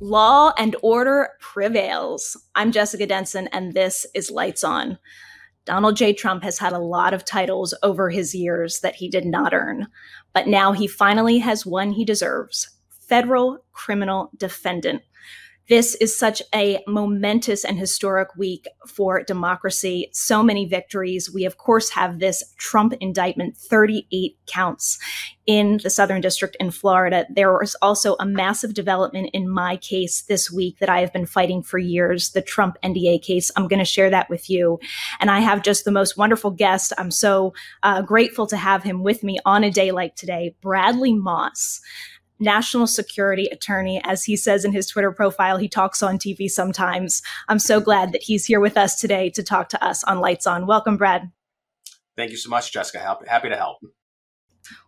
Law and order prevails. I'm Jessica Denson, and this is Lights On. Donald J. Trump has had a lot of titles over his years that he did not earn, but now he finally has one he deserves federal criminal defendant. This is such a momentous and historic week for democracy. So many victories. We, of course, have this Trump indictment, 38 counts in the Southern District in Florida. There was also a massive development in my case this week that I have been fighting for years, the Trump NDA case. I'm going to share that with you. And I have just the most wonderful guest. I'm so uh, grateful to have him with me on a day like today, Bradley Moss national security attorney. As he says in his Twitter profile, he talks on TV sometimes. I'm so glad that he's here with us today to talk to us on Lights On. Welcome, Brad. Thank you so much, Jessica. Happy to help.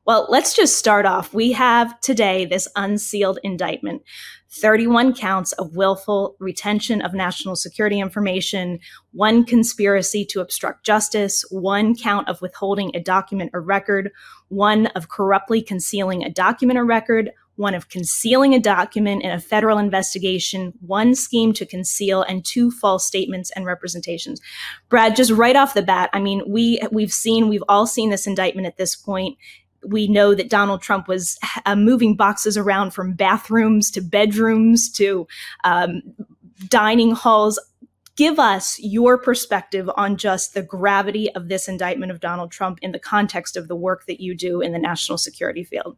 Well, let's just start off. We have today this unsealed indictment 31 counts of willful retention of national security information, one conspiracy to obstruct justice, one count of withholding a document or record, one of corruptly concealing a document or record, one of concealing a document in a federal investigation, one scheme to conceal, and two false statements and representations. Brad, just right off the bat, I mean, we we've seen, we've all seen this indictment at this point we know that Donald Trump was uh, moving boxes around from bathrooms to bedrooms to um, dining halls. Give us your perspective on just the gravity of this indictment of Donald Trump in the context of the work that you do in the national security field.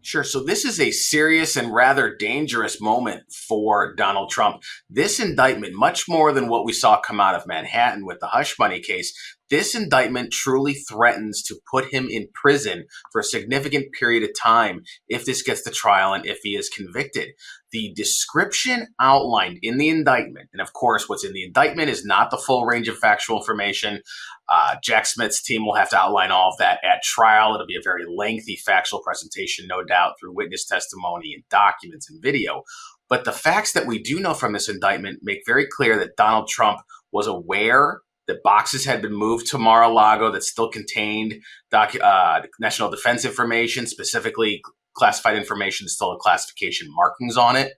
Sure. So this is a serious and rather dangerous moment for Donald Trump. This indictment, much more than what we saw come out of Manhattan with the hush money case, this indictment truly threatens to put him in prison for a significant period of time if this gets to trial and if he is convicted. The description outlined in the indictment, and of course, what's in the indictment is not the full range of factual information. Uh, Jack Smith's team will have to outline all of that at trial. It'll be a very lengthy factual presentation, no doubt, through witness testimony and documents and video. But the facts that we do know from this indictment make very clear that Donald Trump was aware that boxes had been moved to Mar-a-Lago that still contained uh, national defense information, specifically classified information still had classification markings on it.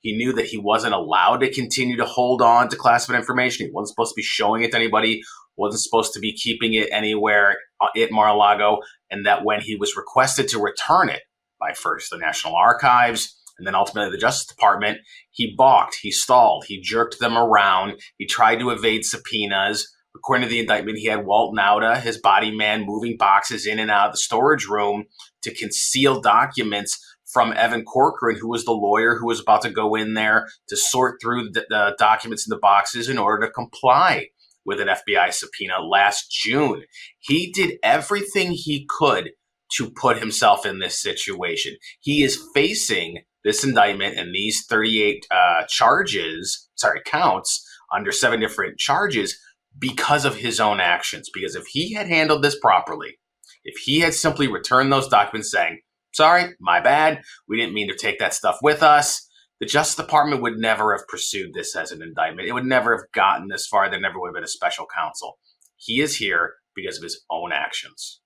He knew that he wasn't allowed to continue to hold on to classified information. He wasn't supposed to be showing it to anybody, wasn't supposed to be keeping it anywhere at Mar-a-Lago, and that when he was requested to return it by first the National Archives, and then ultimately the Justice Department, he balked, he stalled, he jerked them around, he tried to evade subpoenas. According to the indictment, he had Walt Nauta, his body man, moving boxes in and out of the storage room to conceal documents from Evan Corcoran, who was the lawyer who was about to go in there to sort through the, the documents in the boxes in order to comply with an FBI subpoena last June. He did everything he could to put himself in this situation. He is facing this indictment and these 38 uh, charges, sorry, counts under seven different charges because of his own actions. Because if he had handled this properly, if he had simply returned those documents saying, sorry, my bad, we didn't mean to take that stuff with us, the Justice Department would never have pursued this as an indictment. It would never have gotten this far. There never would have been a special counsel. He is here because of his own actions.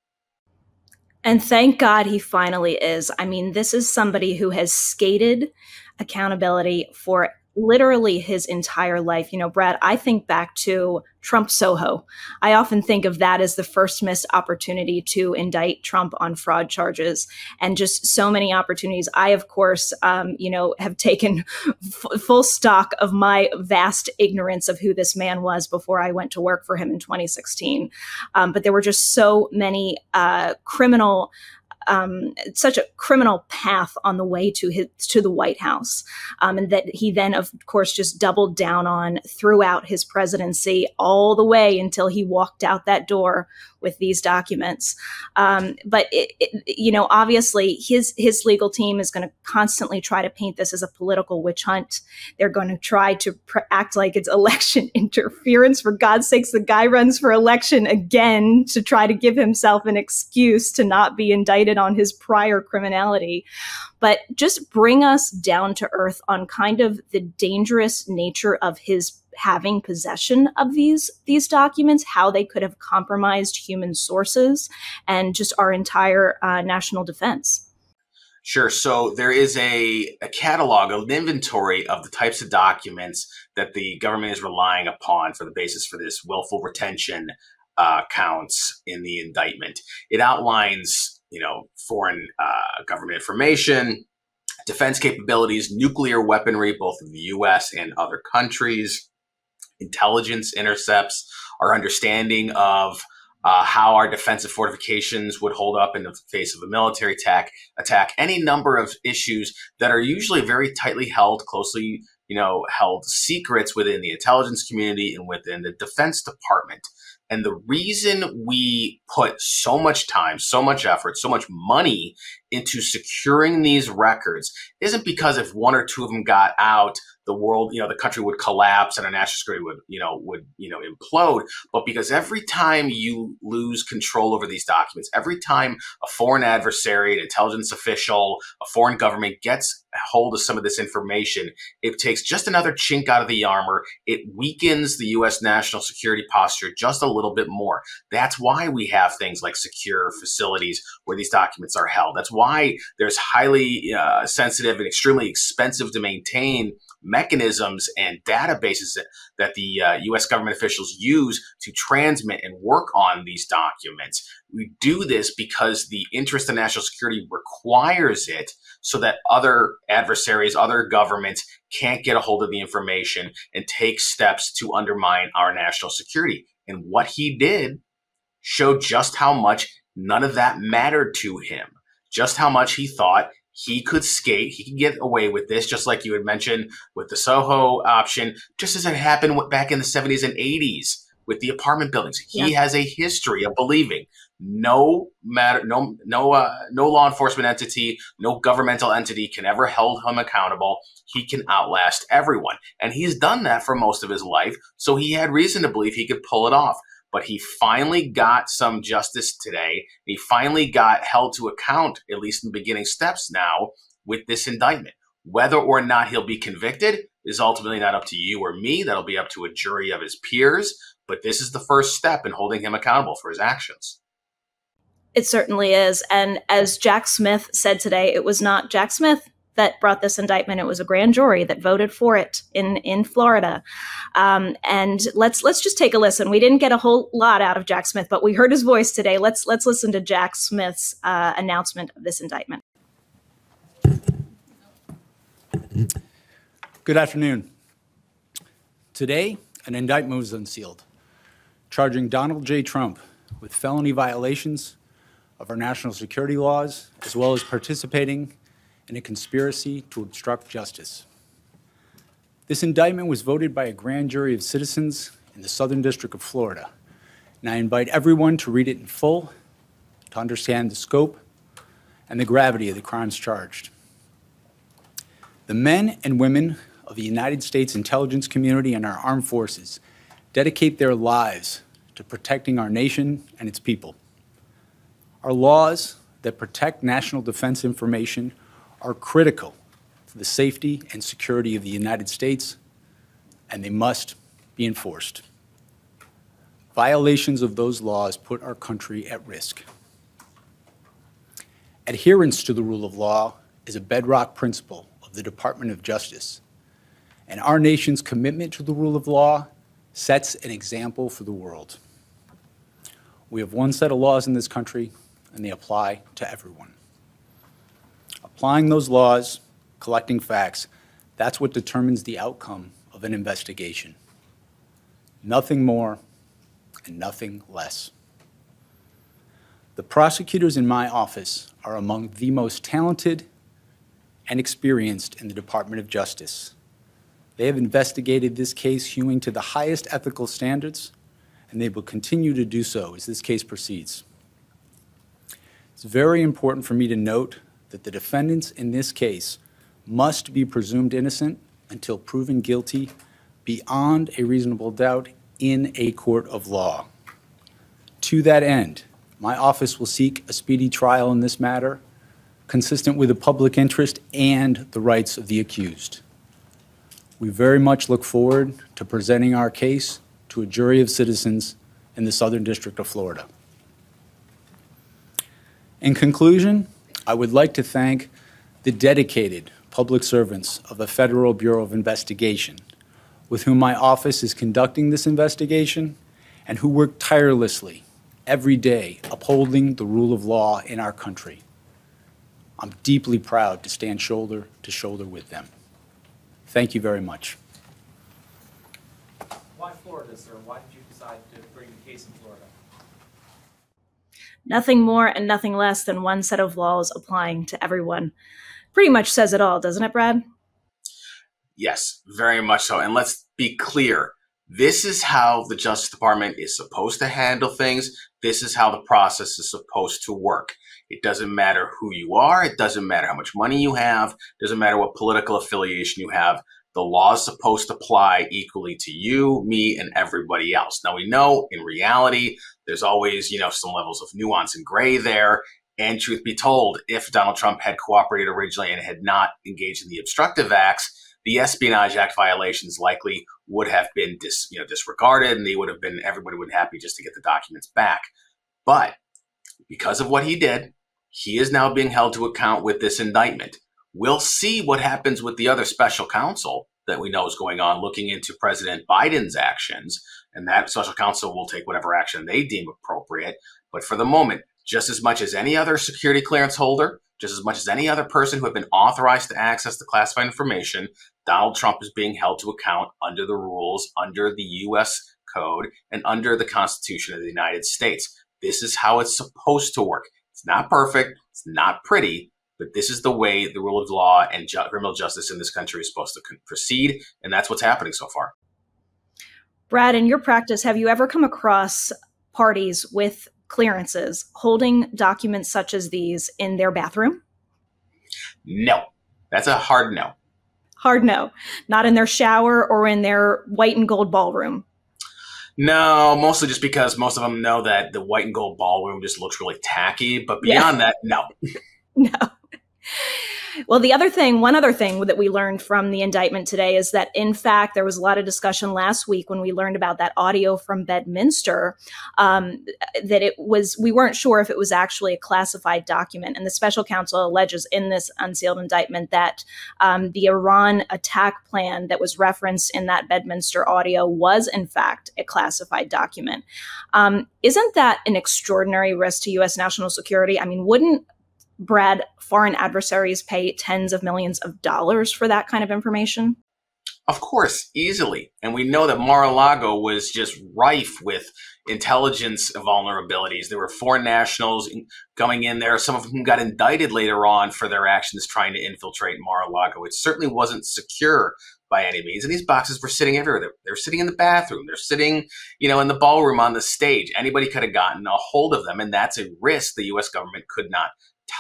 And thank God he finally is. I mean, this is somebody who has skated accountability for literally his entire life. You know, Brad, I think back to Trump Soho. I often think of that as the first missed opportunity to indict Trump on fraud charges and just so many opportunities. I, of course, um, you know, have taken f- full stock of my vast ignorance of who this man was before I went to work for him in 2016. Um, but there were just so many uh, criminal um, such a criminal path on the way to his to the White House, um, and that he then, of course, just doubled down on throughout his presidency, all the way until he walked out that door with these documents. Um, but it, it, you know, obviously, his his legal team is going to constantly try to paint this as a political witch hunt. They're going to try to pr- act like it's election interference. For God's sakes, the guy runs for election again to try to give himself an excuse to not be indicted on his prior criminality but just bring us down to earth on kind of the dangerous nature of his having possession of these these documents, how they could have compromised human sources and just our entire uh, national defense. Sure. So there is a, a catalog, an inventory of the types of documents that the government is relying upon for the basis for this willful retention uh, counts in the indictment. It outlines, you know, foreign uh, government information, defense capabilities, nuclear weaponry, both in the U.S. and other countries, intelligence intercepts, our understanding of uh, how our defensive fortifications would hold up in the face of a military attack, attack, any number of issues that are usually very tightly held, closely, you know, held secrets within the intelligence community and within the Defense Department. And the reason we put so much time, so much effort, so much money into securing these records isn't because if one or two of them got out, the world, you know, the country would collapse and our national security would, you know, would, you know, implode. But because every time you lose control over these documents, every time a foreign adversary, an intelligence official, a foreign government gets hold of some of this information, it takes just another chink out of the armor. It weakens the U.S. national security posture just a little bit more. That's why we have things like secure facilities where these documents are held. That's why there's highly uh, sensitive and extremely expensive to maintain mechanisms and databases that, that the uh, US government officials use to transmit and work on these documents. We do this because the interest in national security requires it so that other adversaries, other governments can't get a hold of the information and take steps to undermine our national security. And what he did showed just how much none of that mattered to him, just how much he thought he could skate. He could get away with this, just like you had mentioned with the Soho option, just as it happened back in the 70s and 80s with the apartment buildings. He yeah. has a history of believing no matter, no, no, uh, no law enforcement entity, no governmental entity can ever hold him accountable. He can outlast everyone. And he's done that for most of his life. So he had reason to believe he could pull it off but he finally got some justice today. He finally got held to account, at least in the beginning steps now, with this indictment. Whether or not he'll be convicted is ultimately not up to you or me. That'll be up to a jury of his peers. But this is the first step in holding him accountable for his actions. It certainly is. And as Jack Smith said today, it was not Jack Smith that brought this indictment. It was a grand jury that voted for it in in Florida. Um, and let's let's just take a listen. We didn't get a whole lot out of Jack Smith, but we heard his voice today. Let's let's listen to Jack Smith's uh, announcement of this indictment. Good afternoon. Today, an indictment was unsealed, charging Donald J. Trump with felony violations of our national security laws, as well as participating in a conspiracy to obstruct justice. This indictment was voted by a grand jury of citizens in the Southern District of Florida, and I invite everyone to read it in full to understand the scope and the gravity of the crimes charged. The men and women of the United States intelligence community and our armed forces dedicate their lives to protecting our nation and its people. Our laws that protect national defense information are critical to the safety and security of the United States, and they must be enforced. Violations of those laws put our country at risk. Adherence to the rule of law is a bedrock principle of the Department of Justice, and our nation's commitment to the rule of law sets an example for the world. We have one set of laws in this country, and they apply to everyone applying those laws, collecting facts, that's what determines the outcome of an investigation. Nothing more and nothing less. The prosecutors in my office are among the most talented and experienced in the Department of Justice. They have investigated this case hewing to the highest ethical standards, and they will continue to do so as this case proceeds. It's very important for me to note that the defendants in this case must be presumed innocent until proven guilty beyond a reasonable doubt in a court of law. To that end, my office will seek a speedy trial in this matter consistent with the public interest and the rights of the accused. We very much look forward to presenting our case to a jury of citizens in the Southern District of Florida. In conclusion, I would like to thank the dedicated public servants of the Federal Bureau of Investigation, with whom my office is conducting this investigation, and who work tirelessly every day upholding the rule of law in our country. I'm deeply proud to stand shoulder to shoulder with them. Thank you very much. Why Florida, sir? Why did you decide to bring the case in Florida? Nothing more and nothing less than one set of laws applying to everyone. Pretty much says it all, doesn't it, Brad? Yes, very much so. And let's be clear this is how the Justice Department is supposed to handle things. This is how the process is supposed to work. It doesn't matter who you are. It doesn't matter how much money you have. It doesn't matter what political affiliation you have. The law is supposed to apply equally to you, me, and everybody else. Now we know in reality, there's always, you know, some levels of nuance and gray there. And truth be told, if Donald Trump had cooperated originally and had not engaged in the obstructive acts, the Espionage Act violations likely would have been dis, you know, disregarded and they would have been, everybody would be happy just to get the documents back. But because of what he did, he is now being held to account with this indictment. We'll see what happens with the other special counsel that we know is going on looking into President Biden's actions. And that special counsel will take whatever action they deem appropriate. But for the moment, just as much as any other security clearance holder, just as much as any other person who had been authorized to access the classified information, Donald Trump is being held to account under the rules, under the U.S. Code, and under the Constitution of the United States. This is how it's supposed to work. It's not perfect, it's not pretty, but this is the way the rule of law and ju- criminal justice in this country is supposed to proceed, and that's what's happening so far. Brad, in your practice, have you ever come across parties with clearances holding documents such as these in their bathroom? No. That's a hard no. Hard no. Not in their shower or in their white and gold ballroom. No, mostly just because most of them know that the white and gold ballroom just looks really tacky. But beyond yeah. that, no. no. Well, the other thing, one other thing that we learned from the indictment today is that, in fact, there was a lot of discussion last week when we learned about that audio from Bedminster um, that it was, we weren't sure if it was actually a classified document. And the special counsel alleges in this unsealed indictment that um, the Iran attack plan that was referenced in that Bedminster audio was, in fact, a classified document. Um, isn't that an extraordinary risk to U.S. national security? I mean, wouldn't Brad, foreign adversaries pay tens of millions of dollars for that kind of information? Of course, easily. And we know that Mar-a-Lago was just rife with intelligence vulnerabilities. There were foreign nationals coming in there, some of whom got indicted later on for their actions trying to infiltrate Mar-a-Lago. It certainly wasn't secure by any means. And these boxes were sitting everywhere. They're, they're sitting in the bathroom. They're sitting, you know, in the ballroom on the stage. Anybody could have gotten a hold of them. And that's a risk the U.S. government could not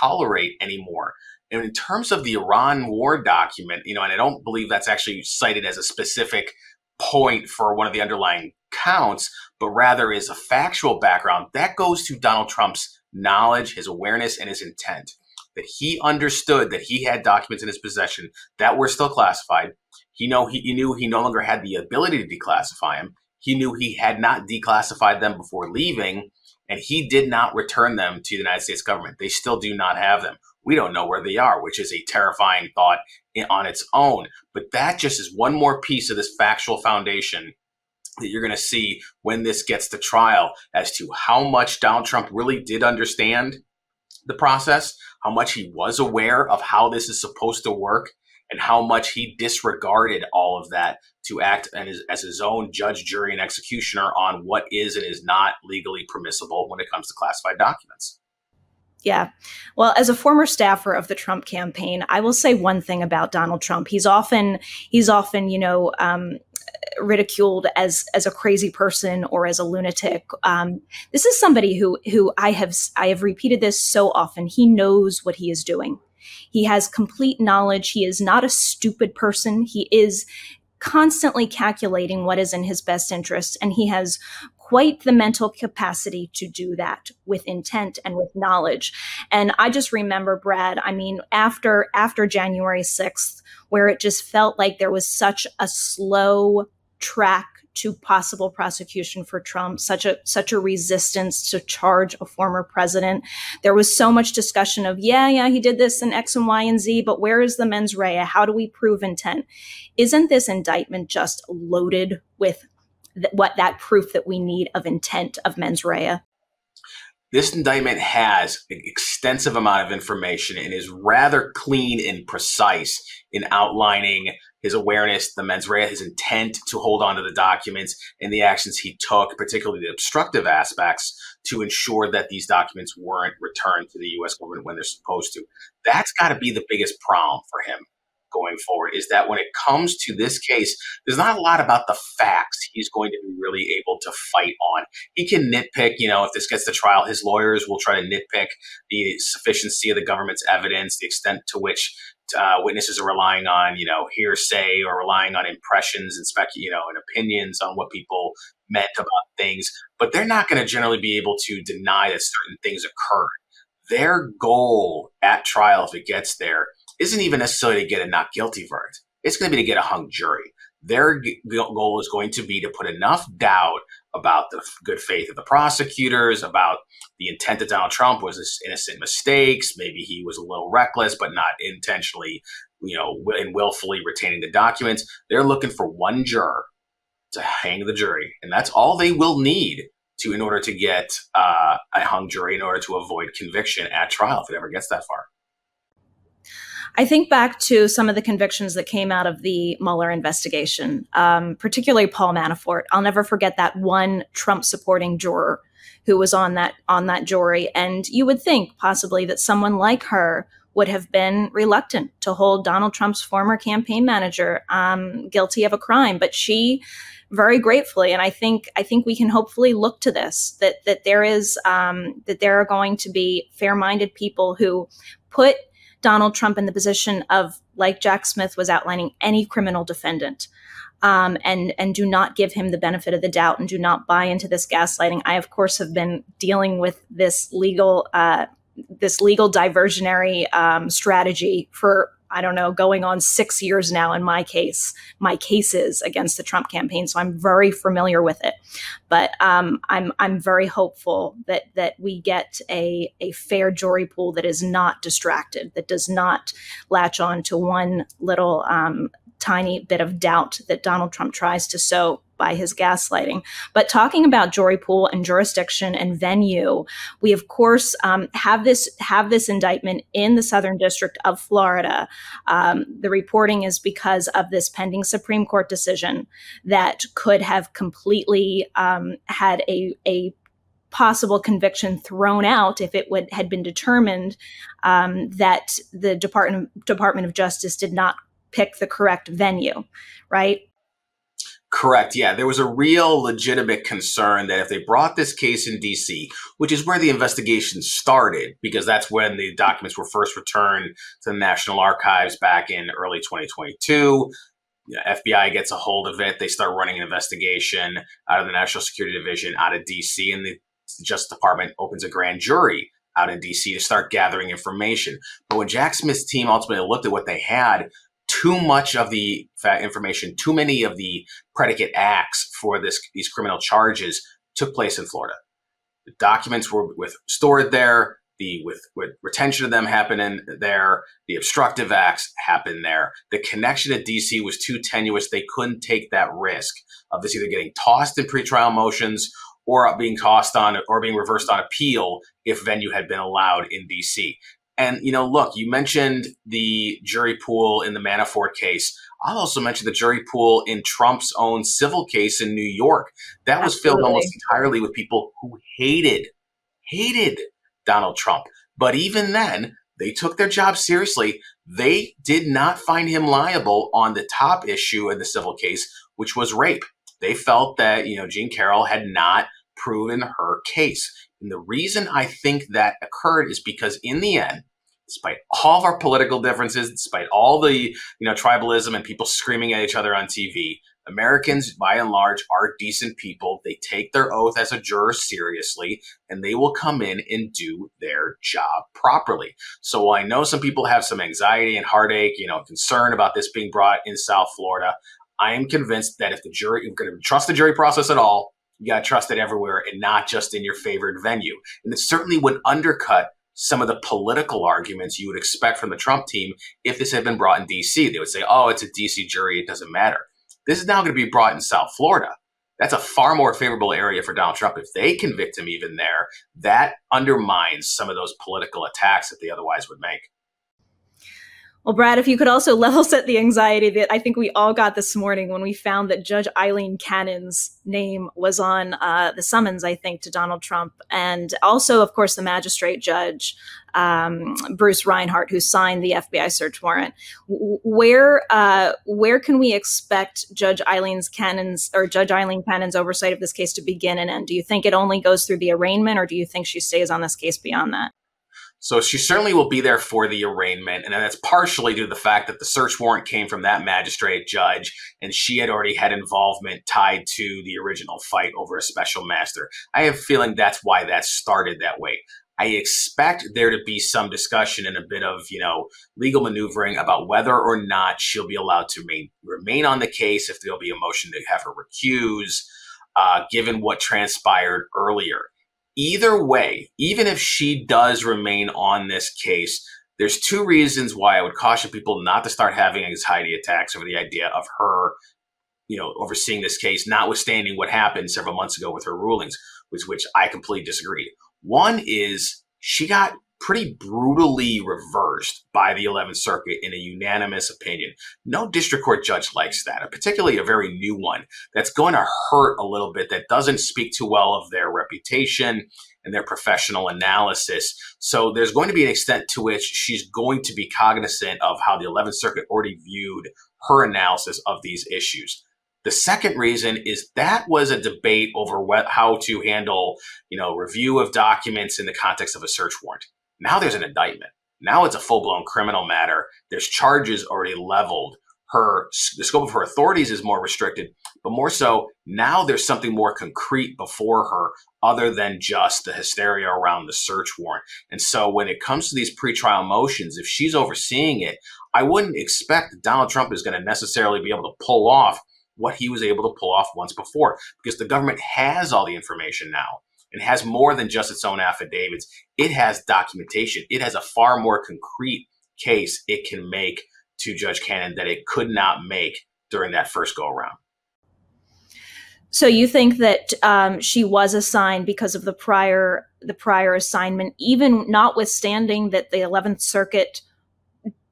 tolerate anymore. And in terms of the Iran war document, you know, and I don't believe that's actually cited as a specific point for one of the underlying counts, but rather is a factual background that goes to Donald Trump's knowledge, his awareness, and his intent. That he understood that he had documents in his possession that were still classified. He know he, he knew he no longer had the ability to declassify them. He knew he had not declassified them before leaving, and he did not return them to the United States government. They still do not have them. We don't know where they are, which is a terrifying thought on its own. But that just is one more piece of this factual foundation that you're going to see when this gets to trial as to how much Donald Trump really did understand the process, how much he was aware of how this is supposed to work, and how much he disregarded all of that to act as, his own judge, jury, and executioner on what is and is not legally permissible when it comes to classified documents. Yeah. Well, as a former staffer of the Trump campaign, I will say one thing about Donald Trump. He's often he's often, you know, um, ridiculed as as a crazy person or as a lunatic. Um, this is somebody who who I have I have repeated this so often. He knows what he is doing. He has complete knowledge. He is not a stupid person. He is constantly calculating what is in his best interest, and he has quite the mental capacity to do that with intent and with knowledge. And I just remember Brad, I mean after after January 6th where it just felt like there was such a slow track to possible prosecution for Trump, such a such a resistance to charge a former president. There was so much discussion of, yeah, yeah, he did this in X and Y and Z, but where is the mens rea? How do we prove intent? Isn't this indictment just loaded with th- what that proof that we need of intent of mens rea? This indictment has an extensive amount of information and is rather clean and precise in outlining his awareness, the mens rea, his intent to hold on to the documents, and the actions he took, particularly the obstructive aspects, to ensure that these documents weren't returned to the U.S. government when they're supposed to. That's got to be the biggest problem for him going forward is that when it comes to this case, there's not a lot about the facts he's going to be really able to fight on. He can nitpick, you know, if this gets to trial, his lawyers will try to nitpick the sufficiency of the government's evidence, the extent to which uh, witnesses are relying on, you know, hearsay or relying on impressions and spec, you know, and opinions on what people meant about things. But they're not going to generally be able to deny that certain things occurred. Their goal at trial, if it gets there, isn't even necessarily to get a not guilty verdict. It's going to be to get a hung jury. Their goal is going to be to put enough doubt about the good faith of the prosecutors, about the intent of Donald Trump was innocent mistakes. Maybe he was a little reckless, but not intentionally, you know, and willfully retaining the documents. They're looking for one juror to hang the jury, and that's all they will need to in order to get uh, a hung jury in order to avoid conviction at trial if it ever gets that far. I think back to some of the convictions that came out of the Mueller investigation, um, particularly Paul Manafort. I'll never forget that one Trump supporting juror who was on that on that jury, and you would think possibly that someone like her would have been reluctant to hold Donald Trump's former campaign manager um, guilty of a crime, but she very gratefully and i think i think we can hopefully look to this that that there is um, that there are going to be fair-minded people who put Donald Trump in the position of, like Jack Smith was outlining, any criminal defendant. Um, and and do not give him the benefit of the doubt and do not buy into this gaslighting. I of course have been dealing with this legal uh, this legal diversionary um, strategy for I don't know, going on six years now in my case, my cases against the Trump campaign. So I'm very familiar with it. But um, I'm I'm very hopeful that that we get a a fair jury pool that is not distracted, that does not latch on to one little um, tiny bit of doubt that Donald Trump tries to sow by his gaslighting. But talking about jury pool and jurisdiction and venue, we of course um, have this have this indictment in the Southern District of Florida. Um, the reporting is because of this pending Supreme Court decision that could have completely um, had a a possible conviction thrown out if it would had been determined um, that the Department Department of Justice did not pick the correct venue, right? Correct. Yeah, there was a real legitimate concern that if they brought this case in DC, which is where the investigation started, because that's when the documents were first returned to the National Archives back in early 2022. FBI gets a hold of it. They start running an investigation out of the National Security Division out of DC, and the Justice Department opens a grand jury out in DC to start gathering information. But when Jack Smith's team ultimately looked at what they had, too much of the information, too many of the predicate acts for this these criminal charges took place in Florida. The documents were with stored there. The with, with retention of them happening there. The obstructive acts happened there. The connection to DC was too tenuous. They couldn't take that risk of this either getting tossed in pretrial motions or being tossed on or being reversed on appeal if venue had been allowed in DC. And, you know, look, you mentioned the jury pool in the Manafort case. I'll also mention the jury pool in Trump's own civil case in New York. That was Absolutely. filled almost entirely with people who hated, hated Donald Trump. But even then, they took their job seriously. They did not find him liable on the top issue in the civil case, which was rape. They felt that, you know, Jean Carroll had not proven her case. And the reason I think that occurred is because in the end, despite all of our political differences, despite all the you know tribalism and people screaming at each other on TV, Americans by and large are decent people. They take their oath as a juror seriously and they will come in and do their job properly. So while I know some people have some anxiety and heartache, you know, concern about this being brought in South Florida, I am convinced that if the jury, if you're going to trust the jury process at all, you got to trust it everywhere and not just in your favored venue. And it certainly would undercut some of the political arguments you would expect from the Trump team if this had been brought in DC. They would say, oh, it's a DC jury, it doesn't matter. This is now going to be brought in South Florida. That's a far more favorable area for Donald Trump. If they convict him even there, that undermines some of those political attacks that they otherwise would make. Well, Brad, if you could also level set the anxiety that I think we all got this morning when we found that Judge Aileen Cannon's name was on uh, the summons, I think, to Donald Trump. And also, of course, the magistrate judge, um, Bruce Reinhart, who signed the FBI search warrant. Where uh, where can we expect Judge Aileen's Cannon's or Judge Aileen Cannon's oversight of this case to begin and end? Do you think it only goes through the arraignment, or do you think she stays on this case beyond that? So she certainly will be there for the arraignment. And that's partially due to the fact that the search warrant came from that magistrate judge, and she had already had involvement tied to the original fight over a special master. I have a feeling that's why that started that way. I expect there to be some discussion and a bit of, you know, legal maneuvering about whether or not she'll be allowed to remain, remain on the case, if there'll be a motion to have her recuse, uh, given what transpired earlier either way, even if she does remain on this case, there's two reasons why I would caution people not to start having anxiety attacks over the idea of her, you know, overseeing this case, notwithstanding what happened several months ago with her rulings, with which I completely disagree. One is she got pretty brutally reversed by the 11th Circuit in a unanimous opinion. No district court judge likes that, particularly a very new one that's going to hurt a little bit, that doesn't speak too well of their reputation and their professional analysis. So there's going to be an extent to which she's going to be cognizant of how the 11th Circuit already viewed her analysis of these issues. The second reason is that was a debate over what, how to handle, you know, review of documents in the context of a search warrant. Now there's an indictment. Now it's a full blown criminal matter. There's charges already leveled. Her the scope of her authorities is more restricted, but more so now there's something more concrete before her other than just the hysteria around the search warrant. And so when it comes to these pretrial motions, if she's overseeing it, I wouldn't expect Donald Trump is going to necessarily be able to pull off what he was able to pull off once before because the government has all the information now and has more than just its own affidavits. It has documentation. It has a far more concrete case it can make to Judge Cannon that it could not make during that first go around. So you think that um, she was assigned because of the prior the prior assignment, even notwithstanding that the Eleventh Circuit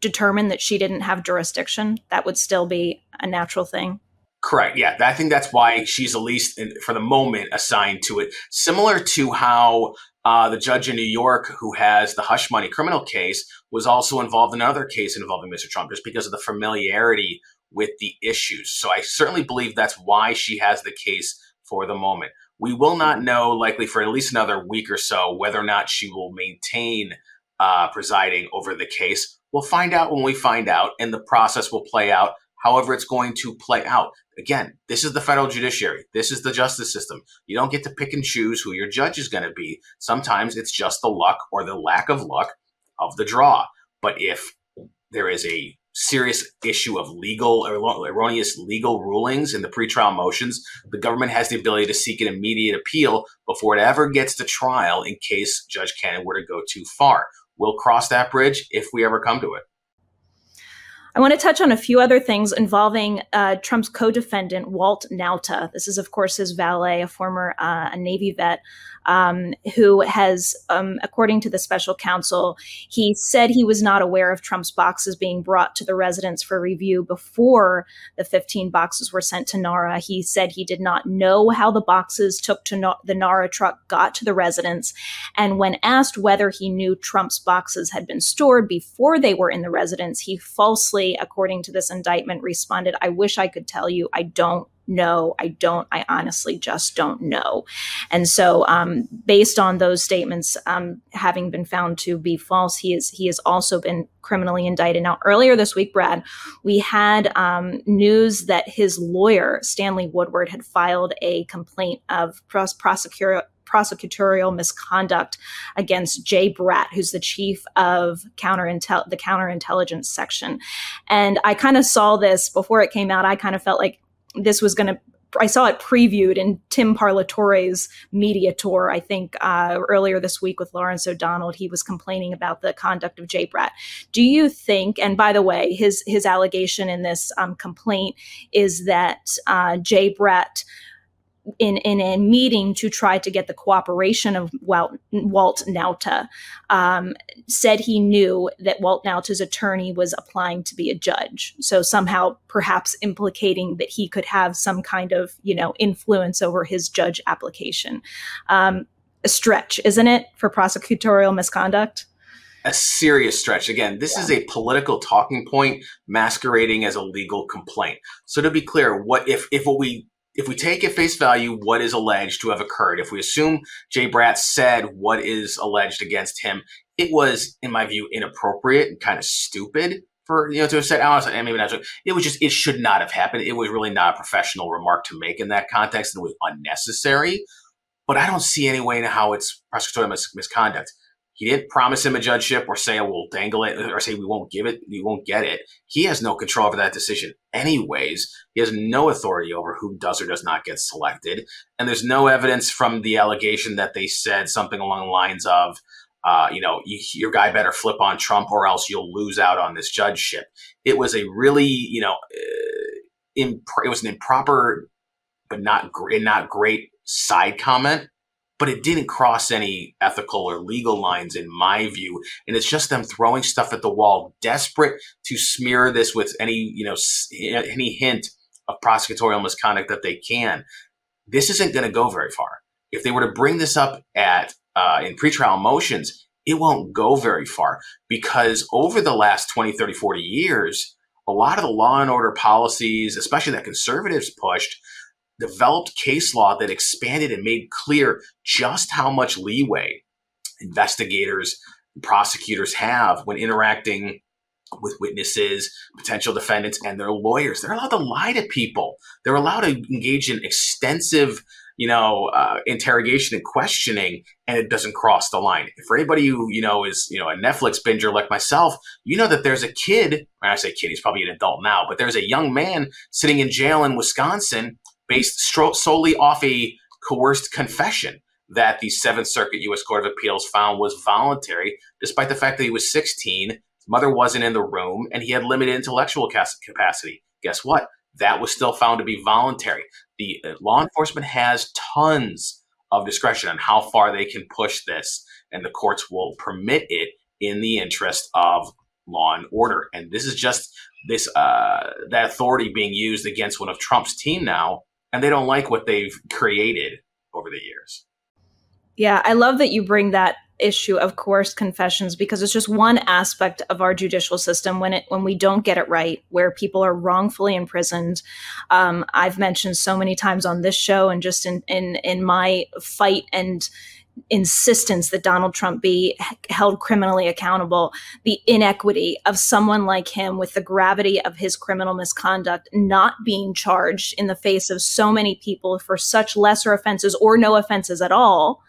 determined that she didn't have jurisdiction, that would still be a natural thing. Correct. Yeah, I think that's why she's at least for the moment assigned to it. Similar to how uh, the judge in New York who has the hush money criminal case was also involved in another case involving Mr. Trump, just because of the familiarity with the issues. So I certainly believe that's why she has the case for the moment. We will not know, likely for at least another week or so, whether or not she will maintain uh, presiding over the case. We'll find out when we find out, and the process will play out however it's going to play out. Again, this is the federal judiciary. This is the justice system. You don't get to pick and choose who your judge is going to be. Sometimes it's just the luck or the lack of luck of the draw. But if there is a serious issue of legal or erroneous legal rulings in the pretrial motions, the government has the ability to seek an immediate appeal before it ever gets to trial in case Judge Cannon were to go too far. We'll cross that bridge if we ever come to it. I want to touch on a few other things involving uh, Trump's co-defendant Walt Nauta. This is, of course, his valet, a former uh, Navy vet, um, who has, um, according to the special counsel, he said he was not aware of Trump's boxes being brought to the residence for review before the 15 boxes were sent to NARA. He said he did not know how the boxes took to the NARA truck got to the residence. And when asked whether he knew Trump's boxes had been stored before they were in the residence, he falsely, according to this indictment, responded, I wish I could tell you, I don't no, I don't. I honestly just don't know. And so, um, based on those statements um, having been found to be false, he is he has also been criminally indicted. Now, earlier this week, Brad, we had um, news that his lawyer Stanley Woodward had filed a complaint of pros- prosecutor prosecutorial misconduct against Jay Bratt, who's the chief of counterintel the counterintelligence section. And I kind of saw this before it came out. I kind of felt like this was going to I saw it previewed in Tim Parlatore's media tour, I think, uh, earlier this week with Lawrence O'Donnell. He was complaining about the conduct of Jay Bratt. Do you think, and by the way, his, his allegation in this um, complaint is that uh, Jay Bratt in, in a meeting to try to get the cooperation of Walt, Walt Nauta, um, said he knew that Walt Nauta's attorney was applying to be a judge. So somehow, perhaps implicating that he could have some kind of, you know, influence over his judge application. Um, a stretch, isn't it, for prosecutorial misconduct? a serious stretch. Again, this yeah. is a political talking point masquerading as a legal complaint. So to be clear, what if if what we if we take at face value what is alleged to have occurred, if we assume Jay Bratt said what is alleged against him, it was, in my view, inappropriate and kind of stupid for you know to have said. I was like, maybe not. It was just it should not have happened. It was really not a professional remark to make in that context, and it was unnecessary. But I don't see any way in how it's prosecutorial mis- misconduct. He didn't promise him a judgeship or say, we'll dangle it or say we won't give it, we won't get it. He has no control over that decision anyways. He has no authority over who does or does not get selected. And there's no evidence from the allegation that they said something along the lines of, uh, you know, you, your guy better flip on Trump or else you'll lose out on this judgeship. It was a really, you know, uh, imp- it was an improper, but not, gr- not great side comment but it didn't cross any ethical or legal lines in my view. And it's just them throwing stuff at the wall, desperate to smear this with any, you know, any hint of prosecutorial misconduct that they can. This isn't going to go very far. If they were to bring this up at uh, in pretrial motions, it won't go very far because over the last 20, 30, 40 years, a lot of the law and order policies, especially that conservatives pushed, developed case law that expanded and made clear just how much leeway investigators prosecutors have when interacting with witnesses, potential defendants, and their lawyers. They're allowed to lie to people. They're allowed to engage in extensive, you know, uh, interrogation and questioning, and it doesn't cross the line. For anybody who you know is you know a Netflix binger like myself, you know that there's a kid. I say kid, he's probably an adult now, but there's a young man sitting in jail in Wisconsin based solely off a coerced confession that the Seventh Circuit U.S. Court of Appeals found was voluntary, despite the fact that he was 16, his mother wasn't in the room, and he had limited intellectual capacity. Guess what? That was still found to be voluntary. The uh, law enforcement has tons of discretion on how far they can push this, and the courts will permit it in the interest of law and order. And this is just this uh, that authority being used against one of Trump's team now and they don't like what they've created over the years. Yeah, I love that you bring that issue of coerced confessions because it's just one aspect of our judicial system when it when we don't get it right where people are wrongfully imprisoned um, i've mentioned so many times on this show and just in in in my fight and insistence that Donald Trump be held criminally accountable, the inequity of someone like him with the gravity of his criminal misconduct not being charged in the face of so many people for such lesser offenses or no offenses at all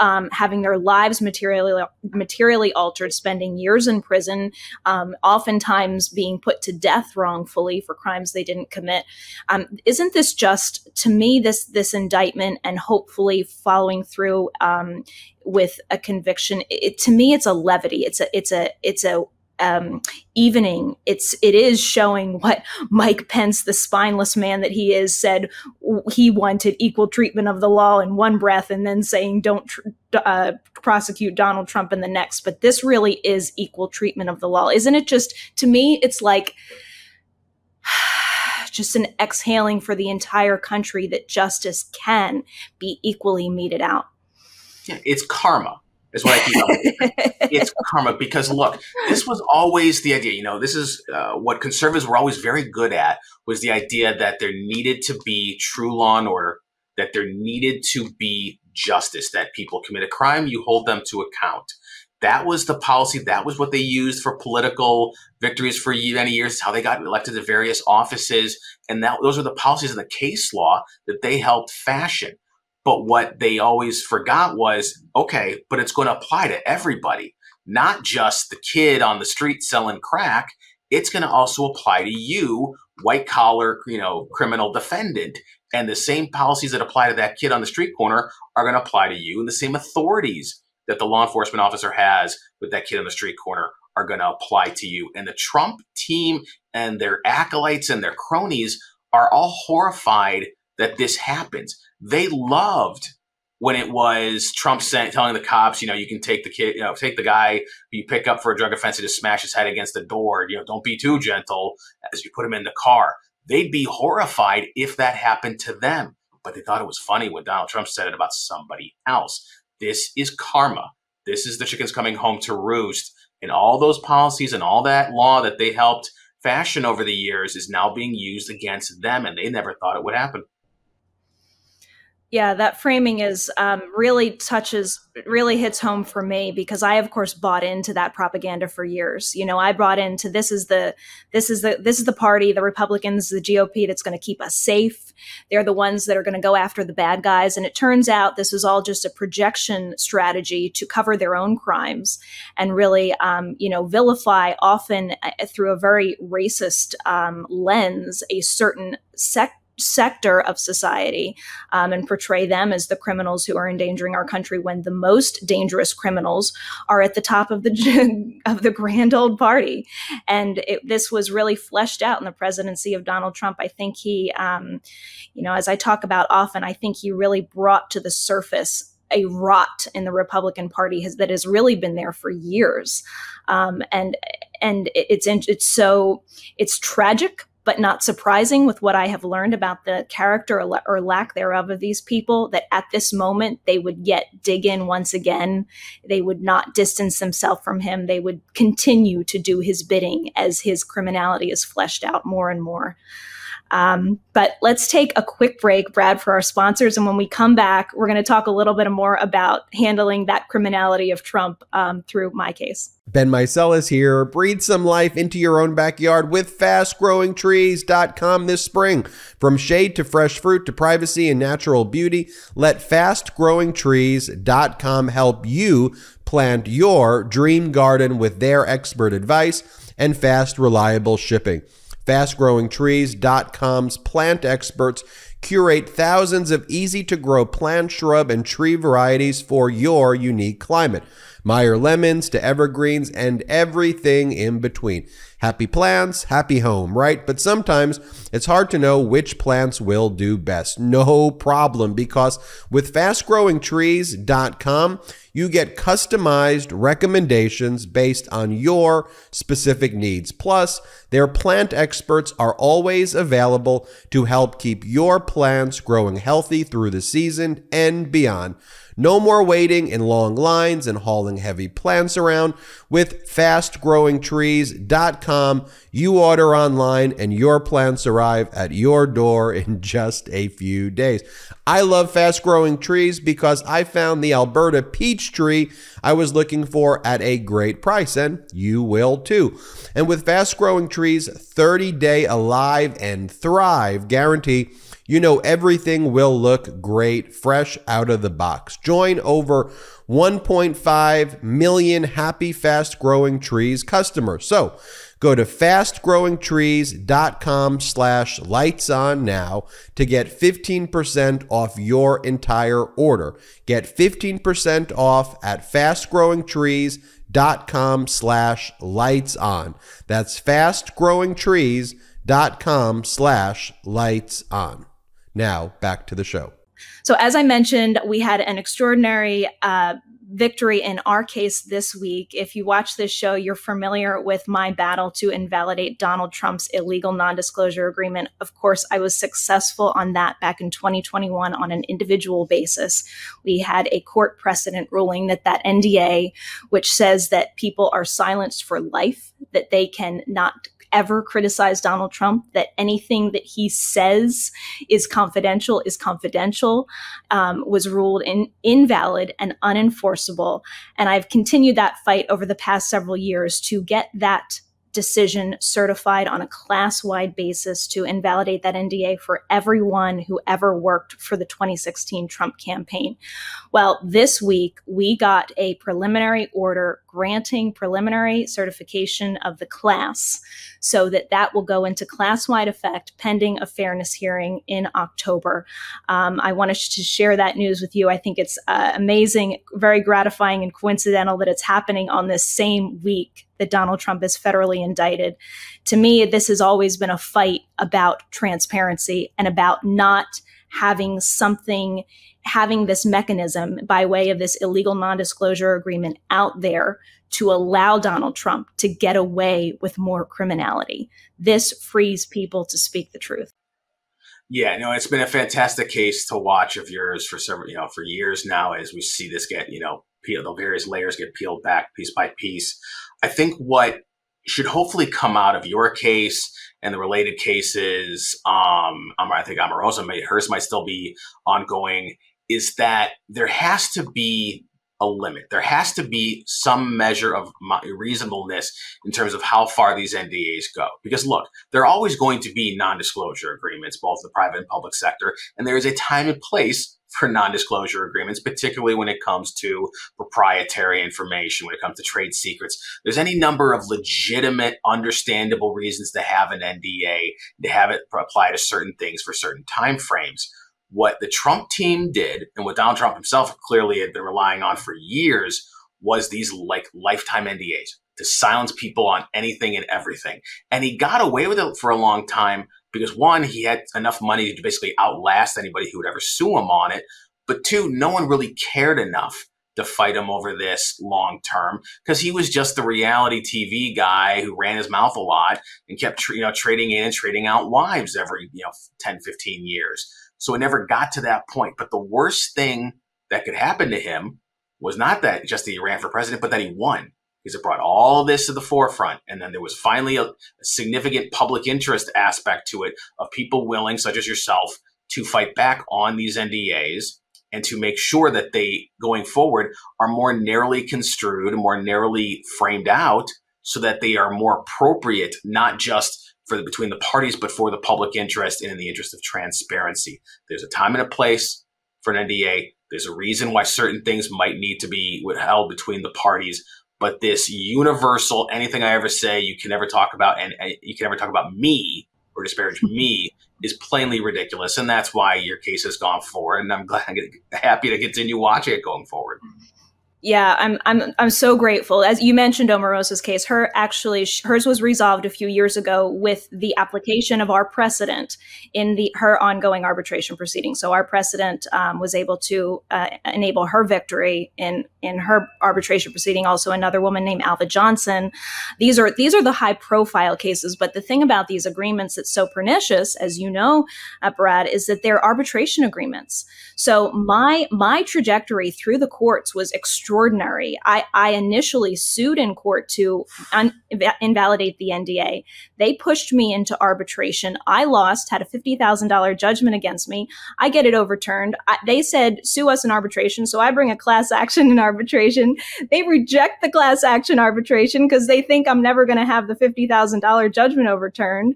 um, having their lives materially materially altered, spending years in prison, um, oftentimes being put to death wrongfully for crimes they didn't commit. Um, isn't this just to me this this indictment and hopefully following through um, with a conviction? It, to me, it's a levity. It's a it's a it's a um, evening, it's it is showing what Mike Pence, the spineless man that he is, said he wanted equal treatment of the law in one breath, and then saying don't tr- uh, prosecute Donald Trump in the next. But this really is equal treatment of the law, isn't it? Just to me, it's like just an exhaling for the entire country that justice can be equally meted out. Yeah, it's karma is what I keep It's karma because look, this was always the idea. You know, this is uh, what conservatives were always very good at was the idea that there needed to be true law and order, that there needed to be justice, that people commit a crime, you hold them to account. That was the policy. That was what they used for political victories for many years. How they got elected to various offices, and that those are the policies in the case law that they helped fashion. But what they always forgot was okay, but it's going to apply to everybody, not just the kid on the street selling crack. It's going to also apply to you, white collar, you know, criminal defendant. And the same policies that apply to that kid on the street corner are going to apply to you, and the same authorities that the law enforcement officer has with that kid on the street corner are going to apply to you. And the Trump team and their acolytes and their cronies are all horrified that this happens. They loved when it was Trump sent, telling the cops, you know, you can take the kid, you know, take the guy you pick up for a drug offense and just smash his head against the door. You know, don't be too gentle as you put him in the car. They'd be horrified if that happened to them. But they thought it was funny when Donald Trump said it about somebody else. This is karma. This is the chickens coming home to roost. And all those policies and all that law that they helped fashion over the years is now being used against them, and they never thought it would happen. Yeah, that framing is um, really touches, really hits home for me because I, of course, bought into that propaganda for years. You know, I bought into this is the this is the this is the party, the Republicans, the GOP that's going to keep us safe. They're the ones that are going to go after the bad guys, and it turns out this is all just a projection strategy to cover their own crimes and really, um, you know, vilify often uh, through a very racist um, lens a certain sect sector of society um, and portray them as the criminals who are endangering our country when the most dangerous criminals are at the top of the of the grand old party. And it, this was really fleshed out in the presidency of Donald Trump. I think he um, you know as I talk about often I think he really brought to the surface a rot in the Republican Party has, that has really been there for years, um, and and it's it's so it's tragic but not surprising with what I have learned about the character or, or, lack thereof of these people, that at this moment they would yet dig in once again. They would not distance themselves from him. They would continue to do his bidding as his criminality is fleshed out more and more. Um, but let's take a quick break, Brad, for our sponsors. And when we come back, we're going to talk a little bit more about handling that criminality of Trump um, through my case. Ben Meiselas here. Breathe some life into your own backyard with fastgrowingtrees.com this spring. From shade to fresh fruit to privacy and natural beauty, let fastgrowingtrees.com help you plant your dream garden with their expert advice and fast, reliable shipping. FastGrowingTrees.com's plant experts curate thousands of easy to grow plant, shrub, and tree varieties for your unique climate. Meyer lemons to evergreens and everything in between. Happy plants, happy home, right? But sometimes it's hard to know which plants will do best. No problem, because with fastgrowingtrees.com, you get customized recommendations based on your specific needs. Plus, their plant experts are always available to help keep your plants growing healthy through the season and beyond. No more waiting in long lines and hauling heavy plants around. With fastgrowingtrees.com, you order online and your plants arrive at your door in just a few days. I love fast growing trees because I found the Elberta peach tree I was looking for at a great price, and you will too. And with fast growing trees, 30 day alive and thrive guarantee you know everything will look great fresh out of the box. Join over 1.5 million happy, fast growing trees customers. So go to fastgrowingtrees.com slash lights on now to get 15% off your entire order. Get 15% off at fastgrowingtrees.com slash lights on. That's fastgrowingtrees.com slash lights on. Now, back to the show. So, as I mentioned, we had an extraordinary uh, victory in our case this week. If you watch this show, you're familiar with my battle to invalidate Donald Trump's illegal non disclosure agreement. Of course, I was successful on that back in 2021 on an individual basis. We had a court precedent ruling that that NDA, which says that people are silenced for life, that they can not ever criticized Donald Trump, that anything that he says is confidential is confidential, um, was ruled in, invalid and unenforceable. And I've continued that fight over the past several years to get that decision certified on a class wide basis to invalidate that NDA for everyone who ever worked for the 2016 Trump campaign. Well, this week we got a preliminary order granting preliminary certification of the class so that that will go into class wide effect pending a fairness hearing in October. Um, I wanted to share that news with you. I think it's uh, amazing, very gratifying, and coincidental that it's happening on this same week that Donald Trump is federally indicted. To me, this has always been a fight about transparency and about not having something, having this mechanism by way of this illegal non disclosure agreement out there to allow Donald Trump to get away with more criminality. This frees people to speak the truth. Yeah, no, it's been a fantastic case to watch of yours for several, you know, for years now as we see this get, you know, the various layers get peeled back piece by piece. I think what should hopefully come out of your case and the related cases, um, I think Omarosa, may, hers might still be ongoing, is that there has to be a limit. There has to be some measure of reasonableness in terms of how far these NDAs go. Because look, there are always going to be non-disclosure agreements, both the private and public sector, and there is a time and place for non-disclosure agreements, particularly when it comes to proprietary information, when it comes to trade secrets. There's any number of legitimate, understandable reasons to have an NDA, to have it apply to certain things for certain timeframes. What the Trump team did, and what Donald Trump himself clearly had been relying on for years, was these like lifetime NDAs to silence people on anything and everything. And he got away with it for a long time because one, he had enough money to basically outlast anybody who would ever sue him on it. But two, no one really cared enough to fight him over this long term because he was just the reality TV guy who ran his mouth a lot and kept you know trading in and trading out wives every you know 10 15 years. So it never got to that point. But the worst thing that could happen to him was not that just that he ran for president, but that he won because it brought all this to the forefront. And then there was finally a, a, significant public interest aspect to it of people willing, such as yourself, to fight back on these NDAs and to make sure that they, going forward, are more narrowly construed, more narrowly framed out so that they are more appropriate, not just for the, between the parties, but for the public interest and in the interest of transparency. There's a time and a place for an NDA. There's a reason why certain things might need to be withheld between the parties but this universal anything I ever say, you can never talk about, and, and you can never talk about me or disparage me is plainly ridiculous, and that's why your case has gone forward. And I'm glad, I'm happy to continue watching it going forward. Yeah, I'm I'm I'm so grateful. As you mentioned, Omarosa's case, her actually hers was resolved a few years ago with the application of our precedent in the her ongoing arbitration proceeding. So our precedent um, was able to uh, enable her victory in in her arbitration proceeding. Also, another woman named Alva Johnson. These are these are the high profile cases. But the thing about these agreements that's so pernicious, as you know, uh, Brad, is that they're arbitration agreements. So my my trajectory through the courts was extremely extraordinary. I, I initially sued in court to un- invalidate the NDA. They pushed me into arbitration. I lost, had a $50,000 judgment against me. I get it overturned. I, they said, sue us in arbitration. So I bring a class action in arbitration. They reject the class action arbitration because they think I'm never going to have the $50,000 judgment overturned.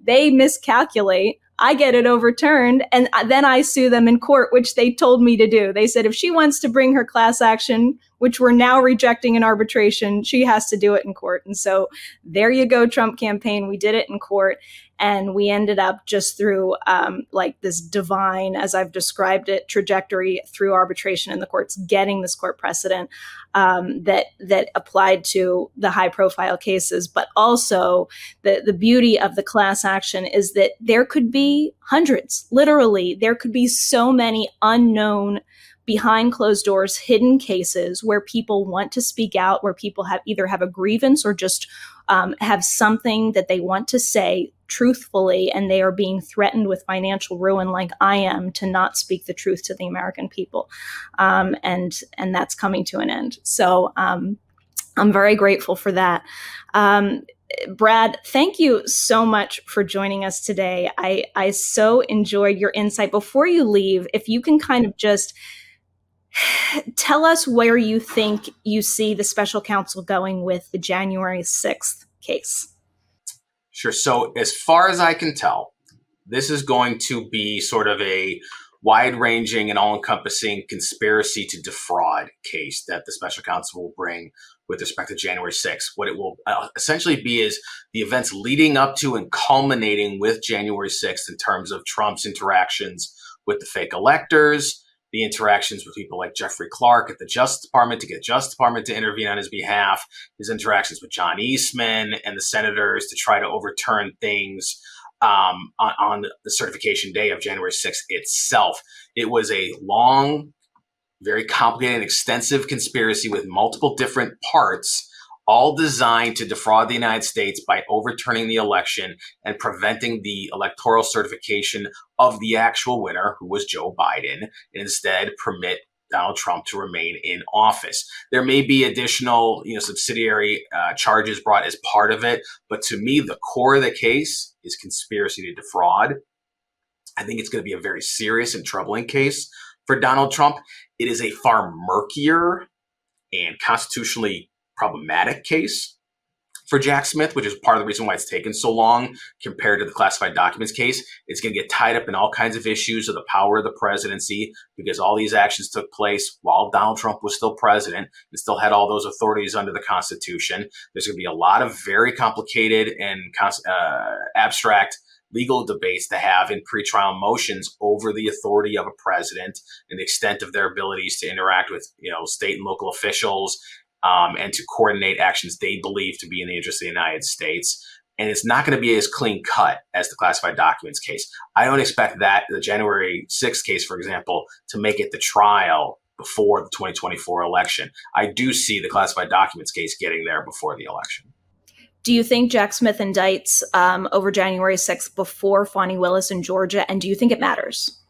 They miscalculate. I get it overturned and then I sue them in court, which they told me to do. They said if she wants to bring her class action, which we're now rejecting in arbitration, she has to do it in court. And so there you go, Trump campaign. We did it in court and we ended up just through um, like this divine as i've described it trajectory through arbitration in the courts getting this court precedent um, that that applied to the high profile cases but also the the beauty of the class action is that there could be hundreds literally there could be so many unknown behind closed doors hidden cases where people want to speak out where people have either have a grievance or just um, have something that they want to say truthfully and they are being threatened with financial ruin like I am to not speak the truth to the American people. Um, and, and that's coming to an end. So um, I'm very grateful for that. Um, Brad, thank you so much for joining us today. I, I so enjoyed your insight. Before you leave, if you can kind of just tell us where you think you see the special counsel going with the January 6th case. Sure. So, as far as I can tell, this is going to be sort of a wide ranging and all encompassing conspiracy to defraud case that the special counsel will bring with respect to January 6th. What it will uh, essentially be is the events leading up to and culminating with January 6th in terms of Trump's interactions with the fake electors, the interactions with people like Jeffrey Clark at the Justice Department to get Justice Department to intervene on his behalf, his interactions with John Eastman and the senators to try to overturn things um, on, on the certification day of January 6th itself. It was a long, very complicated and extensive conspiracy with multiple different parts all designed to defraud the United States by overturning the election and preventing the electoral certification of the actual winner, who was Joe Biden, and instead permit Donald Trump to remain in office. There may be additional, you know, subsidiary uh, charges brought as part of it, but to me, the core of the case is conspiracy to defraud. I think it's going to be a very serious and troubling case for Donald Trump. It is a far murkier and constitutionally problematic case for Jack Smith, which is part of the reason why it's taken so long compared to the classified documents case. It's going to get tied up in all kinds of issues of the power of the presidency because all these actions took place while Donald Trump was still president and still had all those authorities under the Constitution. There's going to be a lot of very complicated and uh, abstract legal debates to have in pretrial motions over the authority of a president and the extent of their abilities to interact with you know state and local officials um, and to coordinate actions they believe to be in the interest of the United States. And it's not going to be as clean cut as the classified documents case. I don't expect that, the January 6th case, for example, to make it the trial before the 2024 election. I do see the classified documents case getting there before the election. Do you think Jack Smith indicts um, over January 6th before Fani Willis in Georgia? And do you think it matters?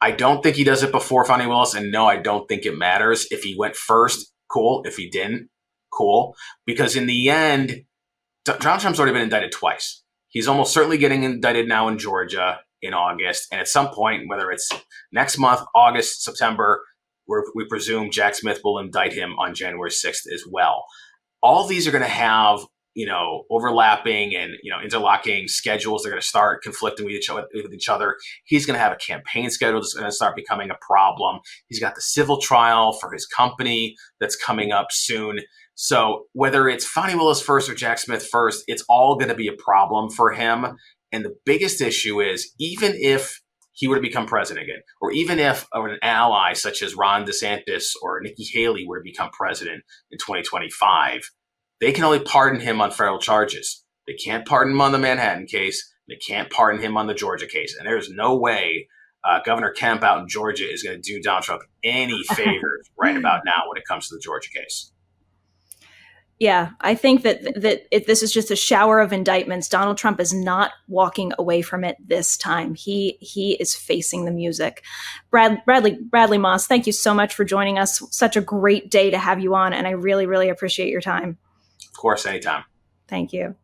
I don't think he does it before Fani Willis. And no, I don't think it matters. If he went first, cool. If he didn't, cool. Because in the end, Donald Trump's already been indicted twice. He's almost certainly getting indicted now in Georgia in August. And at some point, whether it's next month, August, September, we presume Jack Smith will indict him on January 6th as well. All these are going to have you know overlapping and you know interlocking schedules they're going to start conflicting with each other with each other. He's going to have a campaign schedule that's going to start becoming a problem. He's got the civil trial for his company that's coming up soon. So whether it's Fani Willis first or Jack Smith first it's all going to be a problem for him. And the biggest issue is even if he were to become president again, or even if an ally such as Ron DeSantis or Nikki Haley were to become president in 2025, they can only pardon him on federal charges. They can't pardon him on the Manhattan case. They can't pardon him on the Georgia case. And there's no way uh, Governor Kemp out in Georgia is going to do Donald Trump any favors right about now when it comes to the Georgia case. Yeah, I think that that if this is just a shower of indictments. Donald Trump is not walking away from it this time. He he is facing the music. Brad, Bradley Bradley Moss, thank you so much for joining us. Such a great day to have you on, and I really really appreciate your time. Of course, anytime. Thank you.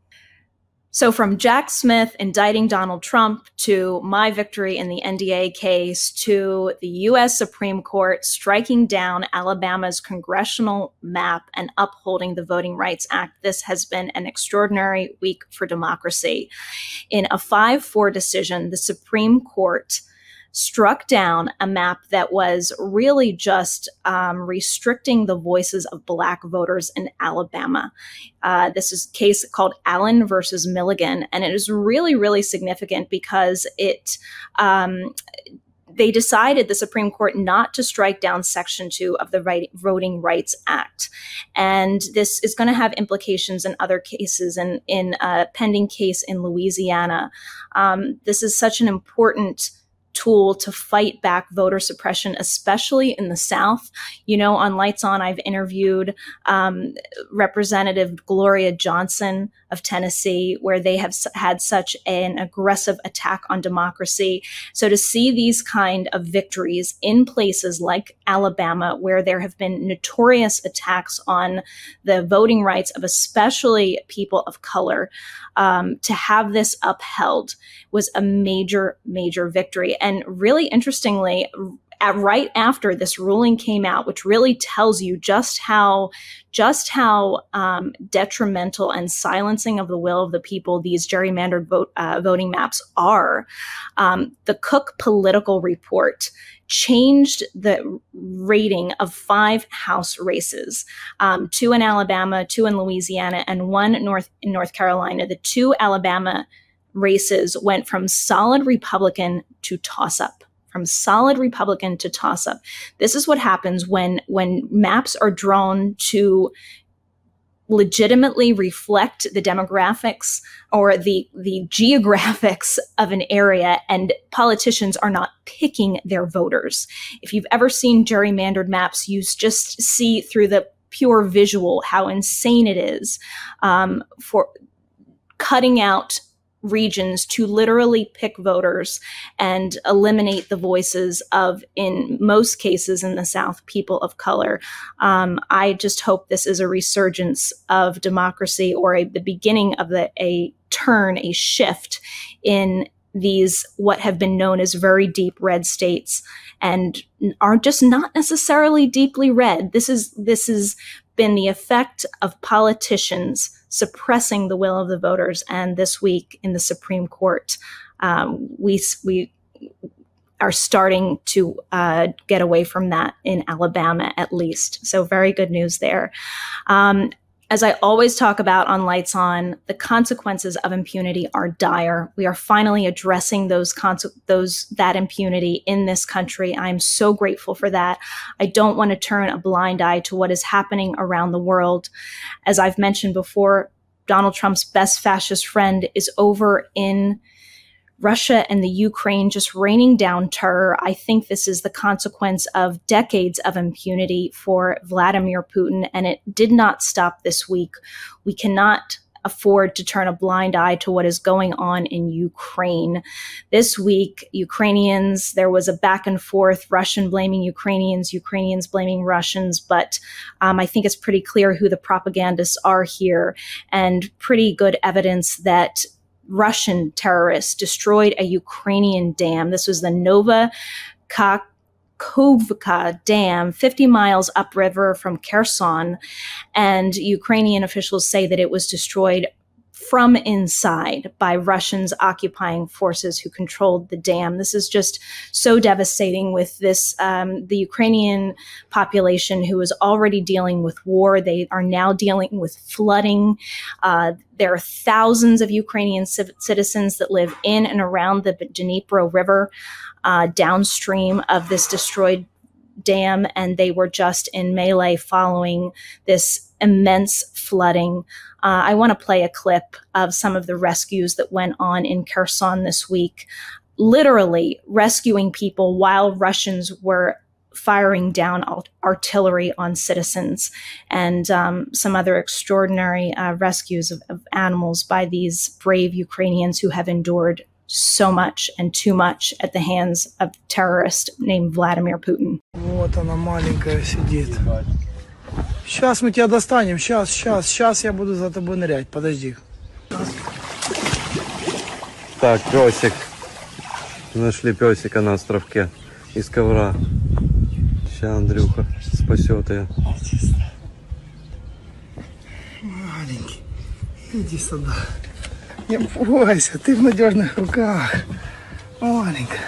So, from Jack Smith indicting Donald Trump to my victory in the NDA case to the U.S. Supreme Court striking down Alabama's congressional map and upholding the Voting Rights Act, this has been an extraordinary week for democracy. In a 5 4 decision, the Supreme Court struck down a map that was really just um, restricting the voices of black voters in Alabama. Uh, this is a case called Allen versus Milligan, and it is really, really significant because it um, they decided the Supreme Court not to strike down Section 2 of the right, Voting Rights Act. And this is going to have implications in other cases and in a pending case in Louisiana. Um, this is such an important tool to fight back voter suppression, especially in the South. You know, on Lights On, I've interviewed um, Representative Gloria Johnson of Tennessee, where they have had such an aggressive attack on democracy. So to see these kind of victories in places like Alabama, where there have been notorious attacks on the voting rights of especially people of color, um, to have this upheld was a major, major victory. And really interestingly, at, right after this ruling came out, which really tells you just how just how um, detrimental and silencing of the will of the people these gerrymandered vote, uh, voting maps are. Um, the Cook Political Report changed the rating of five House races, um, two in Alabama, two in Louisiana, and one North in North Carolina. The two Alabama races went from solid Republican to toss up from solid Republican to toss up. This is what happens when when maps are drawn to legitimately reflect the demographics or the the geographics of an area and politicians are not picking their voters. If you've ever seen gerrymandered maps, you just see through the pure visual how insane it is um, for cutting out regions to literally pick voters and eliminate the voices of, in most cases in the South, people of color. Um, I just hope this is a resurgence of democracy or a, the beginning of the, a turn, a shift in these what have been known as very deep red states and are just not necessarily deeply red. This is this has been the effect of politicians suppressing the will of the voters. And this week in the Supreme Court, um, we we are starting to uh, get away from that in Alabama, at least. So very good news there. Um, as I always talk about on Lights On, the consequences of impunity are dire. We are finally addressing those those that impunity in this country. I'm so grateful for that. I don't want to turn a blind eye to what is happening around the world. As I've mentioned before, Donald Trump's best fascist friend is over in Russia and the Ukraine just raining down terror. I think this is the consequence of decades of impunity for Vladimir Putin, and it did not stop this week. We cannot afford to turn a blind eye to what is going on in Ukraine. This week, Ukrainians, there was a back and forth, Russian blaming Ukrainians, Ukrainians blaming Russians, but um, I think it's pretty clear who the propagandists are here and pretty good evidence that Russian terrorists destroyed a Ukrainian dam. This was the Nova Kakhovka Dam, 50 miles upriver from Kherson. And Ukrainian officials say that it was destroyed from inside by Russians occupying forces who controlled the dam. This is just so devastating with this, um, the Ukrainian population who is already dealing with war. They are now dealing with flooding. Uh, there are thousands of Ukrainian c- citizens that live in and around the Dnipro River uh, downstream of this destroyed dam, and they were just in melee following this immense flooding. Uh, I want to play a clip of some of the rescues that went on in Kherson this week, literally rescuing people while Russians were firing down artillery on citizens and um, some other extraordinary uh, rescues of, of animals by these brave Ukrainians who have endured so much and too much at the hands of terrorist named Vladimir Putin. Вот она маленькая сидит. Сейчас мы тебя достанем, сейчас, сейчас, сейчас я буду за тобой нырять, подожди. Так, песик. Нашли песика на островке из ковра. Сейчас Андрюха спасет ее. Маленький, иди сюда. Не бойся, ты в надежных руках. Маленькая.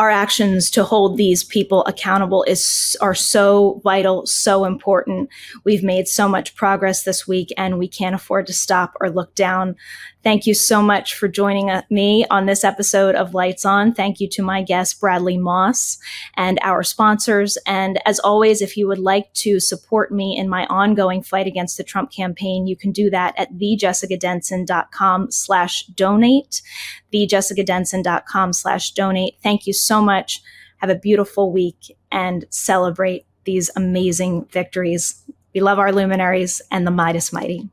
Our actions to hold these people accountable is are so vital, so important. We've made so much progress this week and we can't afford to stop or look down. Thank you so much for joining uh, me on this episode of Lights On. Thank you to my guest, Bradley Moss, and our sponsors. And as always, if you would like to support me in my ongoing fight against the Trump campaign, you can do that at thejessicadenson.com slash donate, thejessicadenson.com slash donate. Thank you so much. Have a beautiful week and celebrate these amazing victories. We love our luminaries and the Meidas Mighty.